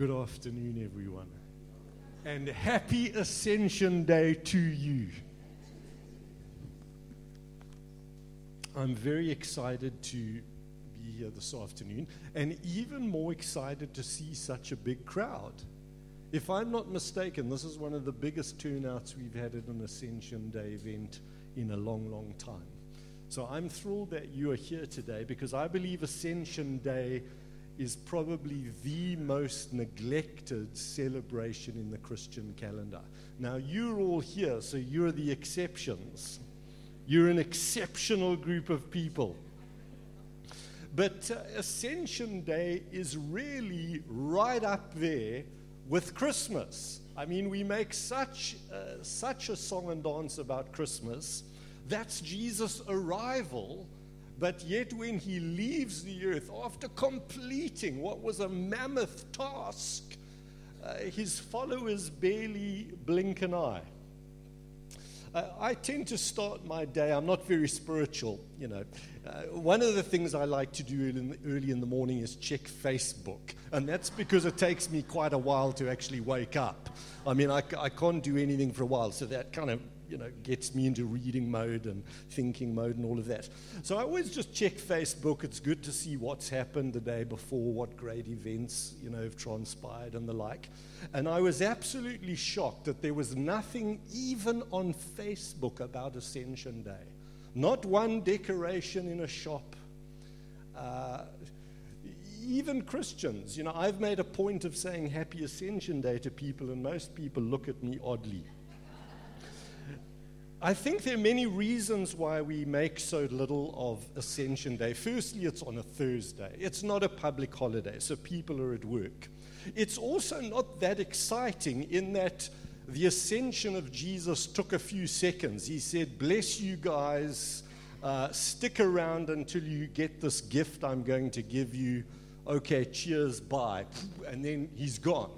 Good afternoon, everyone. And happy Ascension Day to you. I'm very excited to be here this afternoon and even more excited to see such a big crowd. If I'm not mistaken, this is one of the biggest turnouts we've had at an Ascension Day event in a long, long time. So I'm thrilled that you are here today because I believe Ascension Day is probably the most neglected celebration in the Christian calendar. Now, you're all here, so you're the exceptions. You're an exceptional group of people. But uh, Ascension Day is really right up there with Christmas. I mean, we make such, uh, such a song and dance about Christmas. That's Jesus' arrival but yet, when he leaves the earth, after completing what was a mammoth task, uh, his followers barely blink an eye. Uh, I tend to start my day, I'm not very spiritual, you know. Uh, one of the things I like to do early in, the, early in the morning is check Facebook. And that's because it takes me quite a while to actually wake up. I mean, I, I can't do anything for a while, so that kind of you know, gets me into reading mode and thinking mode and all of that. So I always just check Facebook. It's good to see what's happened the day before, what great events, you know, have transpired and the like. And I was absolutely shocked that there was nothing even on Facebook about Ascension Day. Not one decoration in a shop. Uh, even Christians, you know, I've made a point of saying Happy Ascension Day to people, and most people look at me oddly. I think there are many reasons why we make so little of Ascension Day. Firstly, it's on a Thursday, it's not a public holiday, so people are at work. It's also not that exciting in that the ascension of Jesus took a few seconds. He said, Bless you guys, uh, stick around until you get this gift I'm going to give you. Okay, cheers, bye. And then he's gone.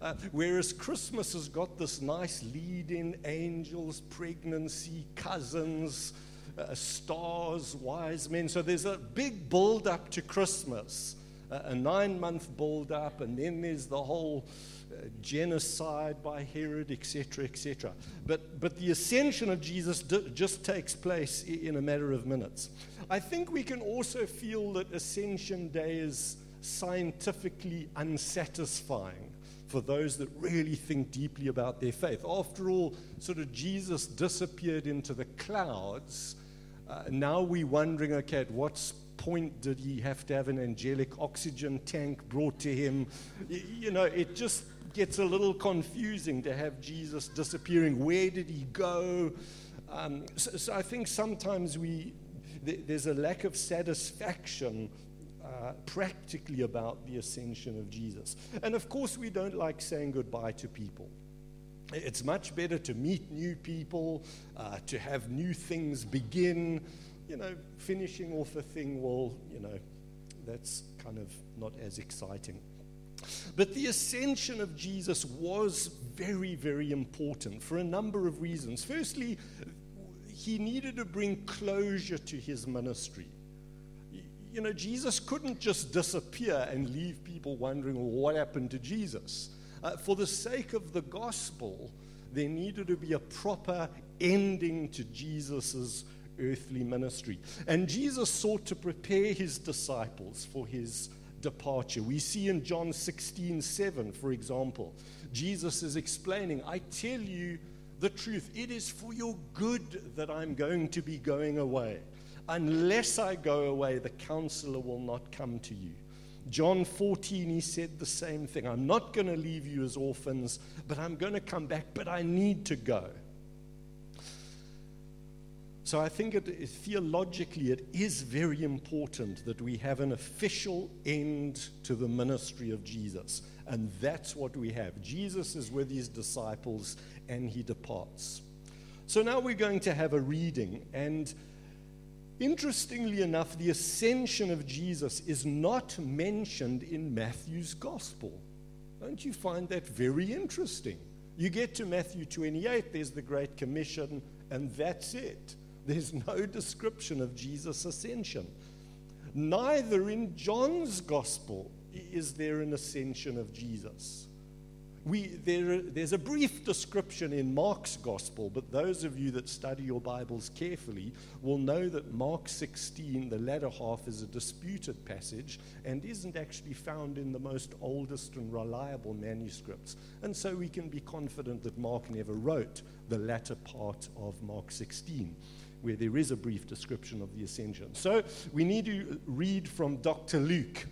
Uh, whereas Christmas has got this nice lead in angels, pregnancy, cousins, uh, stars, wise men. So there's a big build up to Christmas, uh, a nine month build up, and then there's the whole uh, genocide by Herod, etc., etc. But, but the ascension of Jesus d- just takes place in a matter of minutes. I think we can also feel that Ascension Day is scientifically unsatisfying for those that really think deeply about their faith. After all, sort of Jesus disappeared into the clouds. Uh, now we're wondering, okay, at what point did he have to have an angelic oxygen tank brought to him? You, know, it just gets a little confusing to have Jesus disappearing. Where did he go? Um, so, so, I think sometimes we, th- there's a lack of satisfaction practically about the ascension of Jesus. And of course, we don't like saying goodbye to people. It's much better to meet new people, uh, to have new things begin. You know, finishing off a thing, well, you know, that's kind of not as exciting. But the ascension of Jesus was very, very important for a number of reasons. Firstly, he needed to bring closure to his ministry you know, Jesus couldn't just disappear and leave people wondering, well, what happened to Jesus? Uh, for the sake of the gospel, there needed to be a proper ending to Jesus' earthly ministry. And Jesus sought to prepare his disciples for his departure. We see in John 16 7, for example, Jesus is explaining, I tell you the truth, it is for your good that I'm going to be going away. Unless I go away, the counselor will not come to you. John 14, he said the same thing. I'm not going to leave you as orphans, but I'm going to come back, but I need to go. So I think it, theologically it is very important that we have an official end to the ministry of Jesus. And that's what we have. Jesus is with his disciples and he departs. So now we're going to have a reading. And Interestingly enough, the ascension of Jesus is not mentioned in Matthew's gospel. Don't you find that very interesting? You get to Matthew 28, there's the Great Commission, and that's it. There's no description of Jesus' ascension. Neither in John's gospel is there an ascension of Jesus? We, there, there's a brief description in Mark's gospel, but those of you that study your Bibles carefully will know that Mark 16, the latter half, is a disputed passage and isn't actually found in the most oldest and reliable manuscripts. And so we can be confident that Mark never wrote the latter part of Mark 16 where there is a brief description of the ascension. So we need to read from Dr. Luke.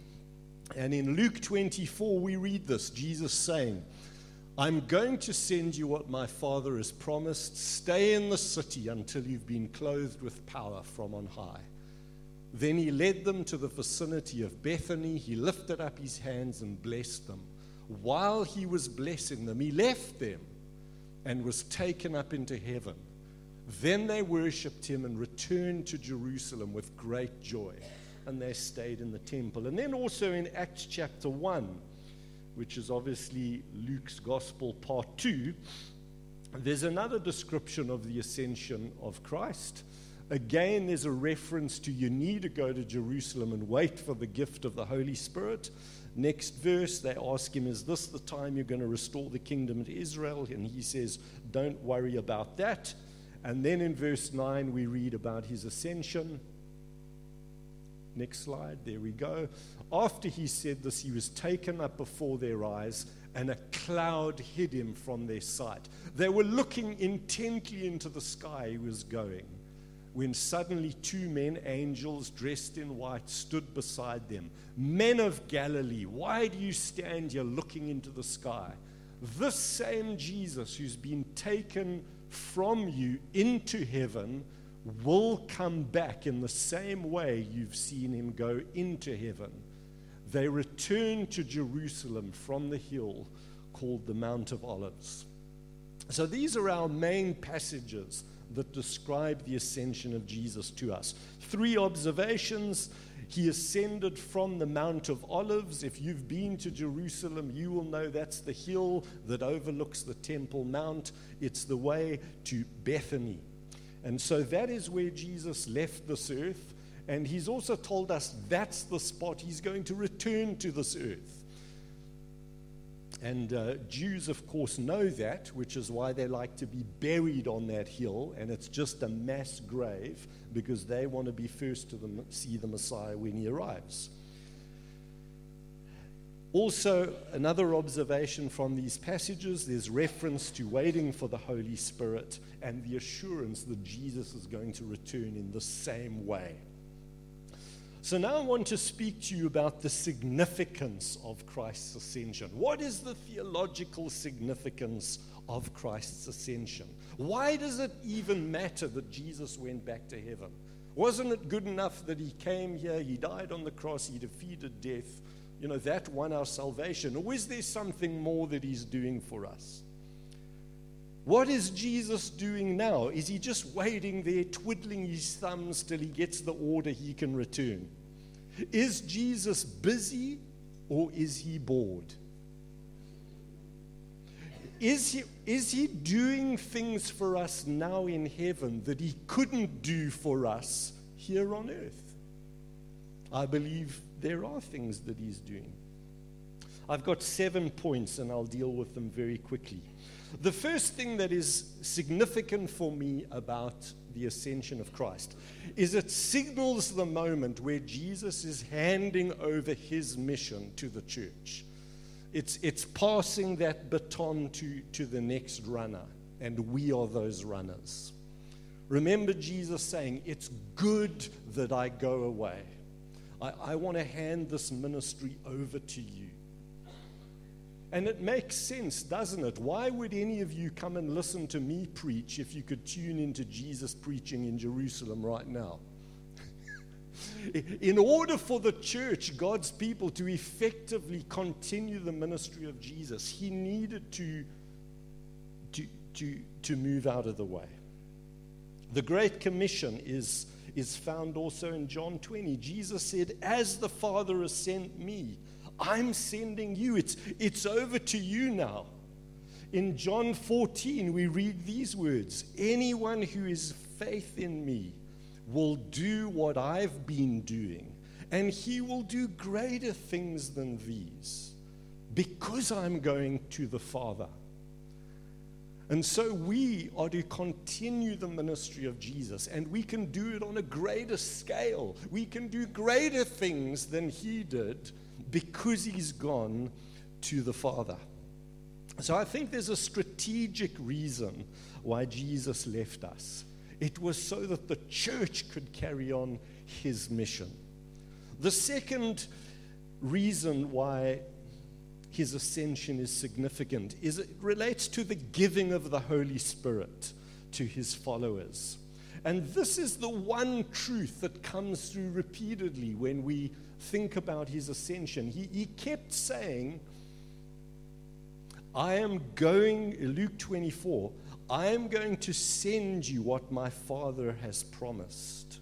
And in Luke 24, we read this Jesus saying, I'm going to send you what my Father has promised. Stay in the city until you've been clothed with power from on high. Then he led them to the vicinity of Bethany. He lifted up his hands and blessed them. While he was blessing them, he left them and was taken up into heaven. Then they worshipped him and returned to Jerusalem with great joy. And they stayed in the temple. And then also in Acts chapter 1, which is obviously Luke's Gospel, part 2, there's another description of the ascension of Christ. Again, there's a reference to you need to go to Jerusalem and wait for the gift of the Holy Spirit. Next verse, they ask him, Is this the time you're going to restore the kingdom to Israel? And he says, Don't worry about that. And then in verse 9, we read about his ascension. Next slide, there we go. After he said this, he was taken up before their eyes, and a cloud hid him from their sight. They were looking intently into the sky he was going, when suddenly two men, angels dressed in white, stood beside them. Men of Galilee, why do you stand here looking into the sky? This same Jesus who's been taken from you into heaven will come back in the same way you've seen him go into heaven. They return to Jerusalem from the hill called the Mount of Olives. So these are our main passages that describe the ascension of Jesus to us. Three observations. He ascended from the Mount of Olives. If you've been to Jerusalem, you will know that's the hill that overlooks the Temple Mount. It's the way to Bethany. And so that is where Jesus left this earth. And he's also told us that's the spot he's going to return to this earth. And uh, Jews, of course, know that, which is why they like to be buried on that hill, and it's just a mass grave because they want to be first to the, see the Messiah when he arrives. Also, another observation from these passages there's reference to waiting for the Holy Spirit and the assurance that Jesus is going to return in the same way. So now I want to speak to you about the significance of Christ's ascension. What is the theological significance of Christ's ascension? Why does it even matter that Jesus went back to heaven? Wasn't it good enough that he came here, he died on the cross, he defeated death? You know, that won our salvation. Or is there something more that he's doing for us? What is Jesus doing now? Is he just waiting there, twiddling his thumbs till he gets the order he can return? Is Jesus busy or is he bored? Is he, is he doing things for us now in heaven that he couldn't do for us here on earth? I believe there are things that he's doing. I've got seven points and I'll deal with them very quickly. The first thing that is significant for me about the ascension of Christ is it signals the moment where Jesus is handing over his mission to the church. It's, it's passing that baton to, to the next runner, and we are those runners. Remember Jesus saying, It's good that I go away. I, I want to hand this ministry over to you. And it makes sense, doesn't it? Why would any of you come and listen to me preach if you could tune into Jesus preaching in Jerusalem right now? in order for the church, God's people, to effectively continue the ministry of Jesus, he needed to, to, to, to move out of the way. The Great Commission is, is found also in John 20. Jesus said, As the Father has sent me, I'm sending you. It's, it's over to you now. In John 14, we read these words Anyone who has faith in me will do what I've been doing, and he will do greater things than these because I'm going to the Father. And so we are to continue the ministry of Jesus, and we can do it on a greater scale. We can do greater things than he did because he's gone to the Father. So I think there's a strategic reason why Jesus left us. It was so that the church could carry on his mission. The second reason why his ascension is significant is it relates to the giving of the Holy Spirit to his followers. And this is the one truth that comes through repeatedly when we think about his ascension. He, he kept saying, I am going, Luke 24, I am going to send you what my Father has promised.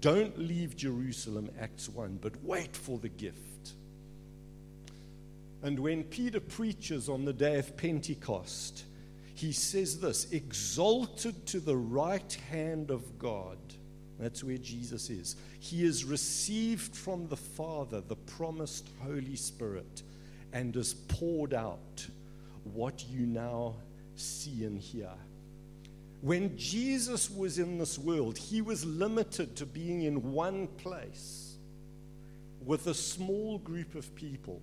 Don't leave Jerusalem, Acts 1, but wait for the gift. And when Peter preaches on the day of Pentecost, he says this exalted to the right hand of God. That's where Jesus is. He has received from the Father the promised Holy Spirit and has poured out what you now see and hear. When Jesus was in this world, he was limited to being in one place with a small group of people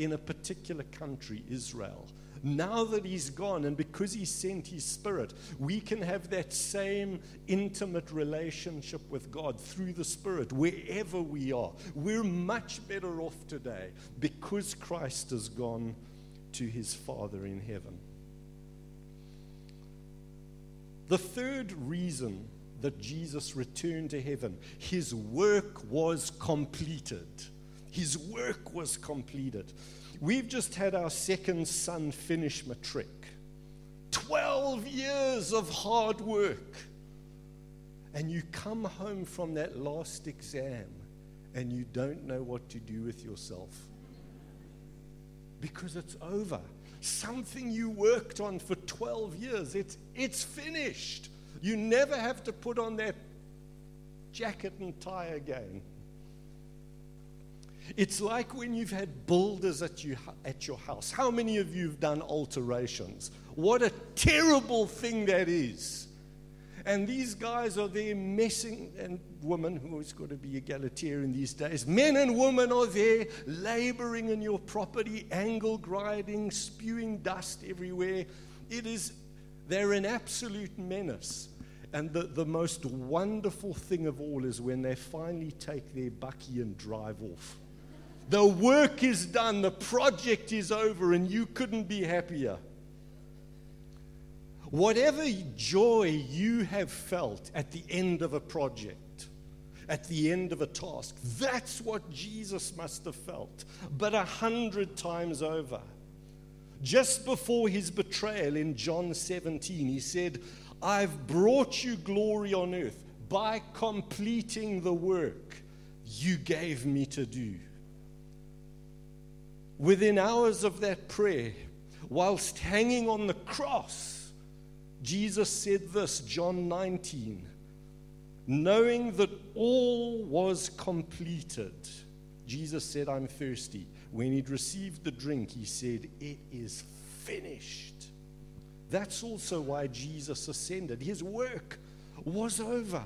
in a particular country, Israel. Now that he's gone, and because he sent his spirit, we can have that same intimate relationship with God through the spirit wherever we are. We're much better off today because Christ has gone to his Father in heaven. The third reason that Jesus returned to heaven, his work was completed. His work was completed. We've just had our second son finish matric. 12 years of hard work. And you come home from that last exam and you don't know what to do with yourself because it's over. Something you worked on for 12 years, it's, it's finished. You never have to put on that jacket and tie again. It's like when you've had builders at, you, at your house. How many of you have done alterations? What a terrible thing that is. And these guys are there messing, and women, who is got to be egalitarian these days, men and women are there laboring in your property, angle grinding, spewing dust everywhere. It is, they're an absolute menace. And the, the most wonderful thing of all is when they finally take their bucky and drive off. The work is done, the project is over, and you couldn't be happier. Whatever joy you have felt at the end of a project, at the end of a task, that's what Jesus must have felt, but a hundred times over. Just before his betrayal in John 17, he said, I've brought you glory on earth by completing the work you gave me to do. Within hours of that prayer, whilst hanging on the cross, Jesus said this, John 19, knowing that all was completed. Jesus said, I'm thirsty. When he'd received the drink, he said, It is finished. That's also why Jesus ascended. His work was over.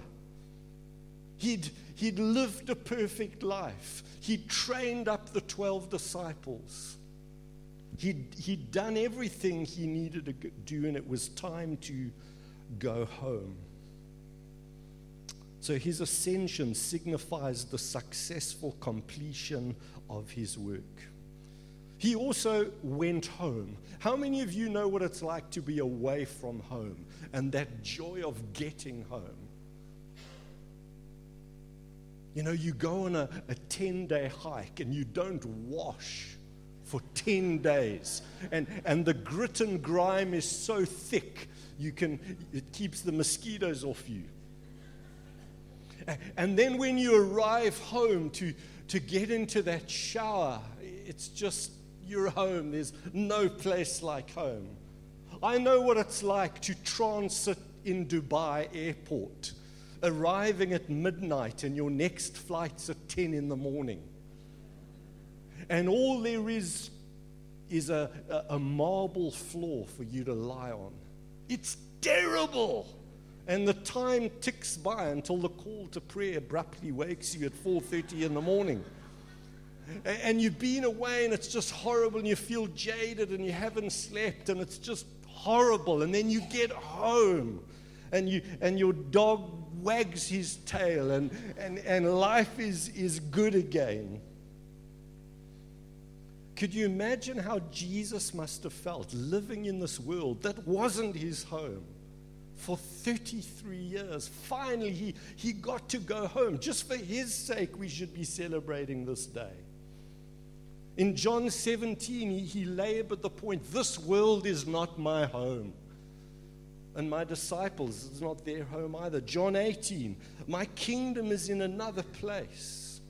He'd, he'd lived a perfect life. He trained up the 12 disciples. He'd, he'd done everything he needed to do, and it was time to go home. So his ascension signifies the successful completion of his work. He also went home. How many of you know what it's like to be away from home and that joy of getting home? You know, you go on a, a 10 day hike and you don't wash for 10 days. And, and the grit and grime is so thick, you can, it keeps the mosquitoes off you. And then when you arrive home to, to get into that shower, it's just you're home. There's no place like home. I know what it's like to transit in Dubai airport arriving at midnight and your next flight's at 10 in the morning. And all there is is a, a, marble floor for you to lie on. It's terrible. And the time ticks by until the call to prayer abruptly wakes you at 4:30 in the morning. And you've been away and it's just horrible and you feel jaded and you haven't slept and it's just horrible. And then you get home and, you, and your dog wags his tail and, and, and life is, is good again. Could you imagine how Jesus must have felt living in this world that wasn't his home? for 33 years. Finally, he, he got to go home. Just for his sake, we should be celebrating this day. In John 17, he, he labored the point this world is not my home. And my disciples, is not their home either. John 18, my kingdom is in another place.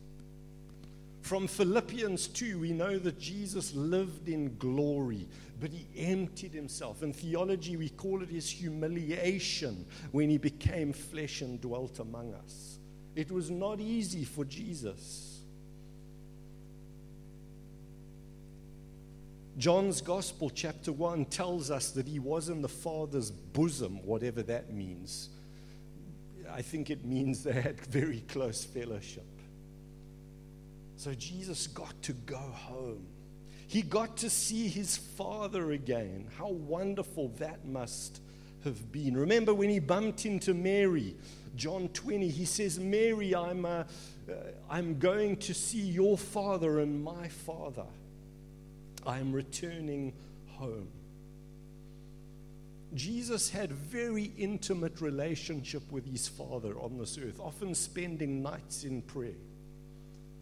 From Philippians 2, we know that Jesus lived in glory, but he emptied himself. In theology, we call it his humiliation when he became flesh and dwelt among us. It was not easy for Jesus. John's Gospel, chapter 1, tells us that he was in the Father's bosom, whatever that means. I think it means they had very close fellowship. So Jesus got to go home. He got to see his father again. How wonderful that must have been. Remember when he bumped into Mary, John 20, he says, Mary, I'm, uh, uh, I'm going to see your father and my father. I am returning home. Jesus had very intimate relationship with his father on this earth, often spending nights in prayer.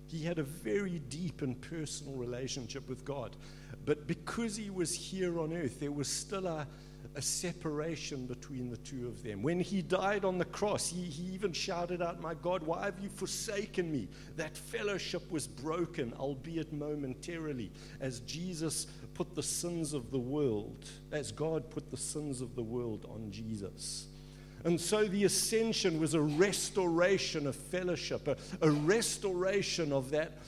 He had a very deep and personal relationship with God. But because he was here on earth, there was still a, a separation between the two of them. When he died on the cross, he, he even shouted out, My God, why have you forsaken me? That fellowship was broken, albeit momentarily, as Jesus put the sins of the world, as God put the sins of the world on Jesus. And so the ascension was a restoration of fellowship, a, a restoration of that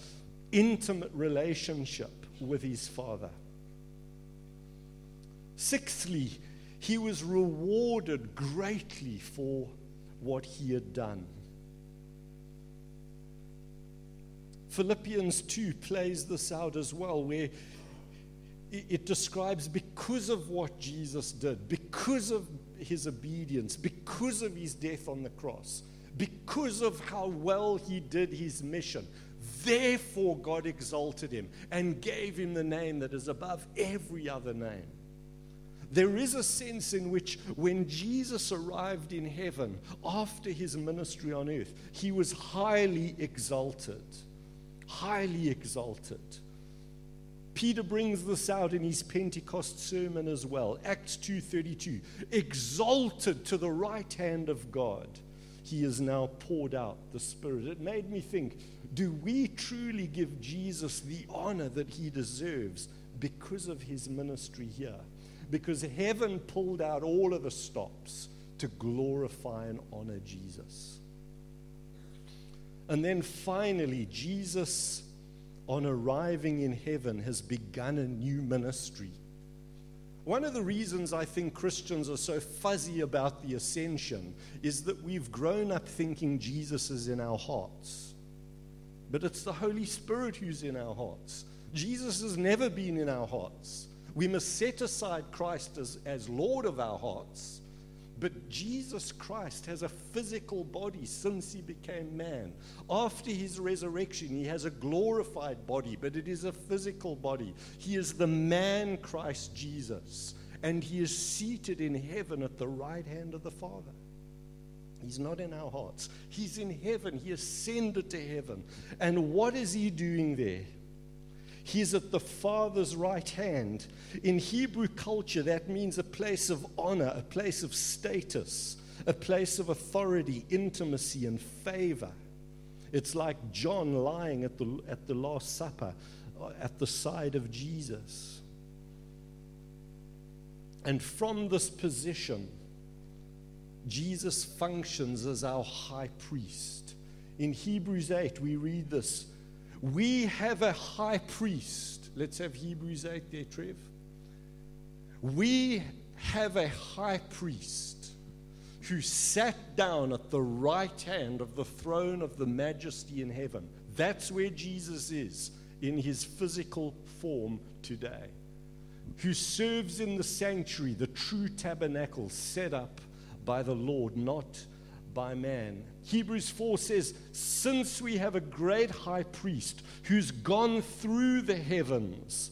intimate relationship with his Father. Sixthly, he was rewarded greatly for what he had done. Philippians 2 plays this out as well, where it describes because of what Jesus did, because of his obedience, because of his death on the cross, because of how well he did his mission. Therefore, God exalted him and gave him the name that is above every other name. There is a sense in which when Jesus arrived in heaven after his ministry on earth, he was highly exalted. Highly exalted. Peter brings this out in his Pentecost sermon as well. Acts 2:32. Exalted to the right hand of God, he has now poured out the Spirit. It made me think, do we truly give Jesus the honor that he deserves because of his ministry here? Because heaven pulled out all of the stops to glorify and honor Jesus. And then finally, Jesus on arriving in heaven, has begun a new ministry. One of the reasons I think Christians are so fuzzy about the ascension is that we've grown up thinking Jesus is in our hearts. But it's the Holy Spirit who's in our hearts. Jesus has never been in our hearts. We must set aside Christ as, as Lord of our hearts but Jesus Christ has a physical body since he became man. After his resurrection, he has a glorified body, but it is a physical body. He is the man Christ Jesus, and he is seated in heaven at the right hand of the Father. He's not in our hearts. He's in heaven. He ascended to heaven. And what is he doing there? He's at the Father's right hand. In Hebrew culture, that means a place of honor, a place of status, a place of authority, intimacy, and favor. It's like John lying at the, at the Last Supper uh, at the side of Jesus. And from this position, Jesus functions as our high priest. In Hebrews 8, we read this We have a high priest. Let's have Hebrews 8 there, Trev. We have a high priest who sat down at the right hand of the throne of the majesty in heaven. That's where Jesus is in his physical form today. Who serves in the sanctuary, the true tabernacle set up by the Lord, not by man. Hebrews 4 says, Since we have a great high priest who's gone through the heavens,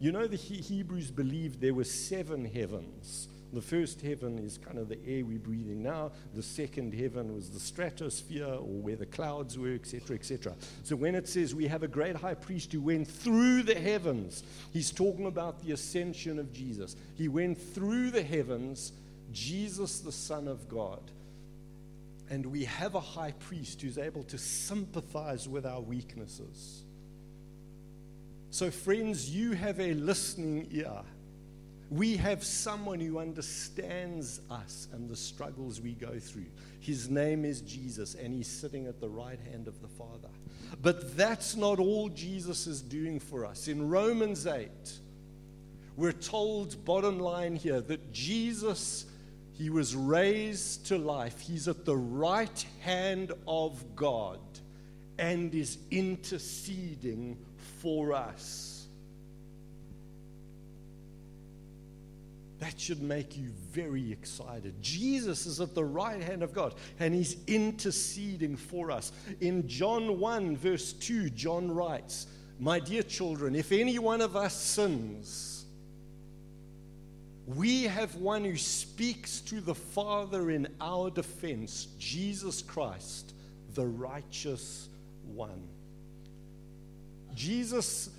you know, the Hebrews believed there were seven heavens. The first heaven is kind of the air we're breathing now. The second heaven was the stratosphere or where the clouds were, etc., etc. So when it says we have a great high priest who went through the heavens, he's talking about the ascension of Jesus. He went through the heavens, Jesus, the Son of God. And we have a high priest who's able to sympathize with our weaknesses. So, friends, you have a listening ear we have someone who understands us and the struggles we go through. His name is Jesus, and he's sitting at the right hand of the Father. But that's not all Jesus is doing for us. In Romans 8, we're told, bottom line here, that Jesus, he was raised to life. He's at the right hand of God and is interceding for us. That should make you very excited. Jesus is at the right hand of God and he's interceding for us. In John 1, verse 2, John writes, My dear children, if any one of us sins, we have one who speaks to the Father in our defense, Jesus Christ, the righteous one. Jesus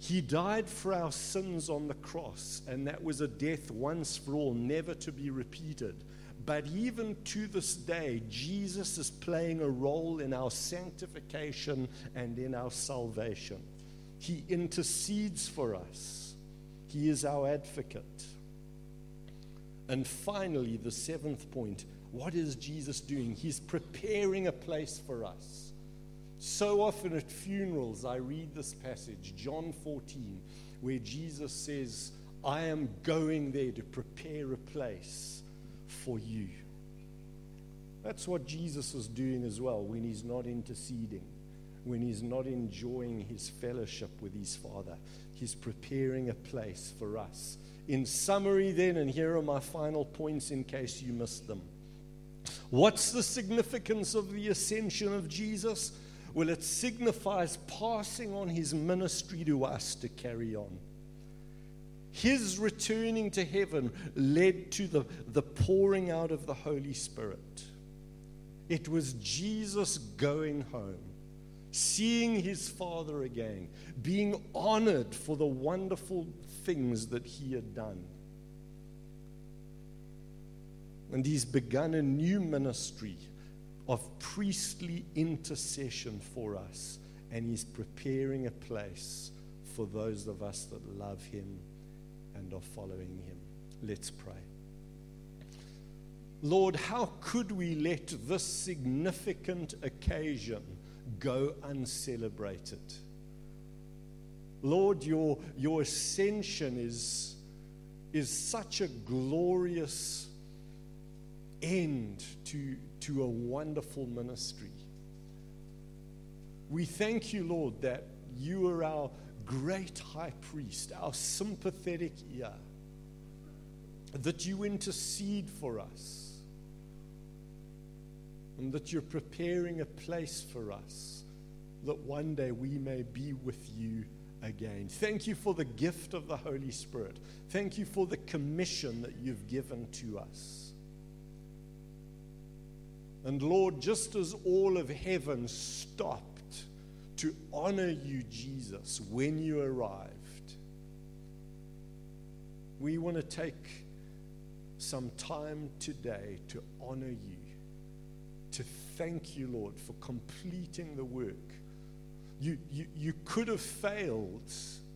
he died for our sins on the cross, and that was a death once for all, never to be repeated. But even to this day, Jesus is playing a role in our sanctification and in our salvation. He intercedes for us, He is our advocate. And finally, the seventh point what is Jesus doing? He's preparing a place for us. So often at funerals, I read this passage, John 14, where Jesus says, I am going there to prepare a place for you. That's what Jesus is doing as well when he's not interceding, when he's not enjoying his fellowship with his Father. He's preparing a place for us. In summary, then, and here are my final points in case you missed them. What's the significance of the ascension of Jesus? Well, it signifies passing on his ministry to us to carry on. His returning to heaven led to the, the pouring out of the Holy Spirit. It was Jesus going home, seeing his Father again, being honored for the wonderful things that he had done. And he's begun a new ministry of priestly intercession for us, and He's preparing a place for those of us that love Him and are following Him. Let's pray. Lord, how could we let this significant occasion go uncelebrated? Lord, your, your ascension is, is such a glorious end to, to a wonderful ministry. We thank you, Lord, that you are our great high priest, our sympathetic ear, that you intercede for us, and that you're preparing a place for us that one day we may be with you again. Thank you for the gift of the Holy Spirit. Thank you for the commission that you've given to us. And Lord, just as all of heaven stopped to honor you, Jesus, when you arrived, we want to take some time today to honor you, to thank you, Lord, for completing the work. You, you, you could have failed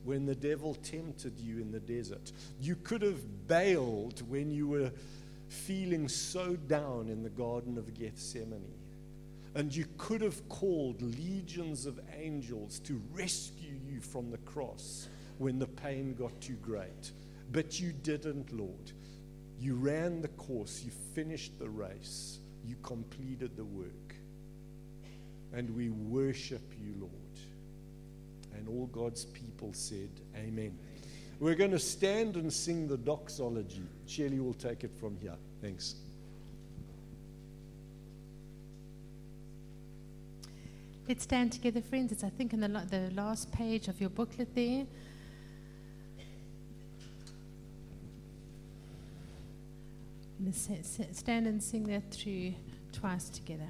when the devil tempted you in the desert. You could have bailed when you were feeling so down in the Garden of Gethsemane. And you could have called legions of angels to rescue you from the cross when the pain got too great. But you didn't, Lord. You ran the course, you finished the race, you completed the work. And we worship you, Lord. And all God's people said, Amen. We're going to stand and sing the doxology. Shelley will take it from here. Thanks. Let's stand together, friends. It's, I think, in the, the last page of your booklet there. Stand and sing that through twice together.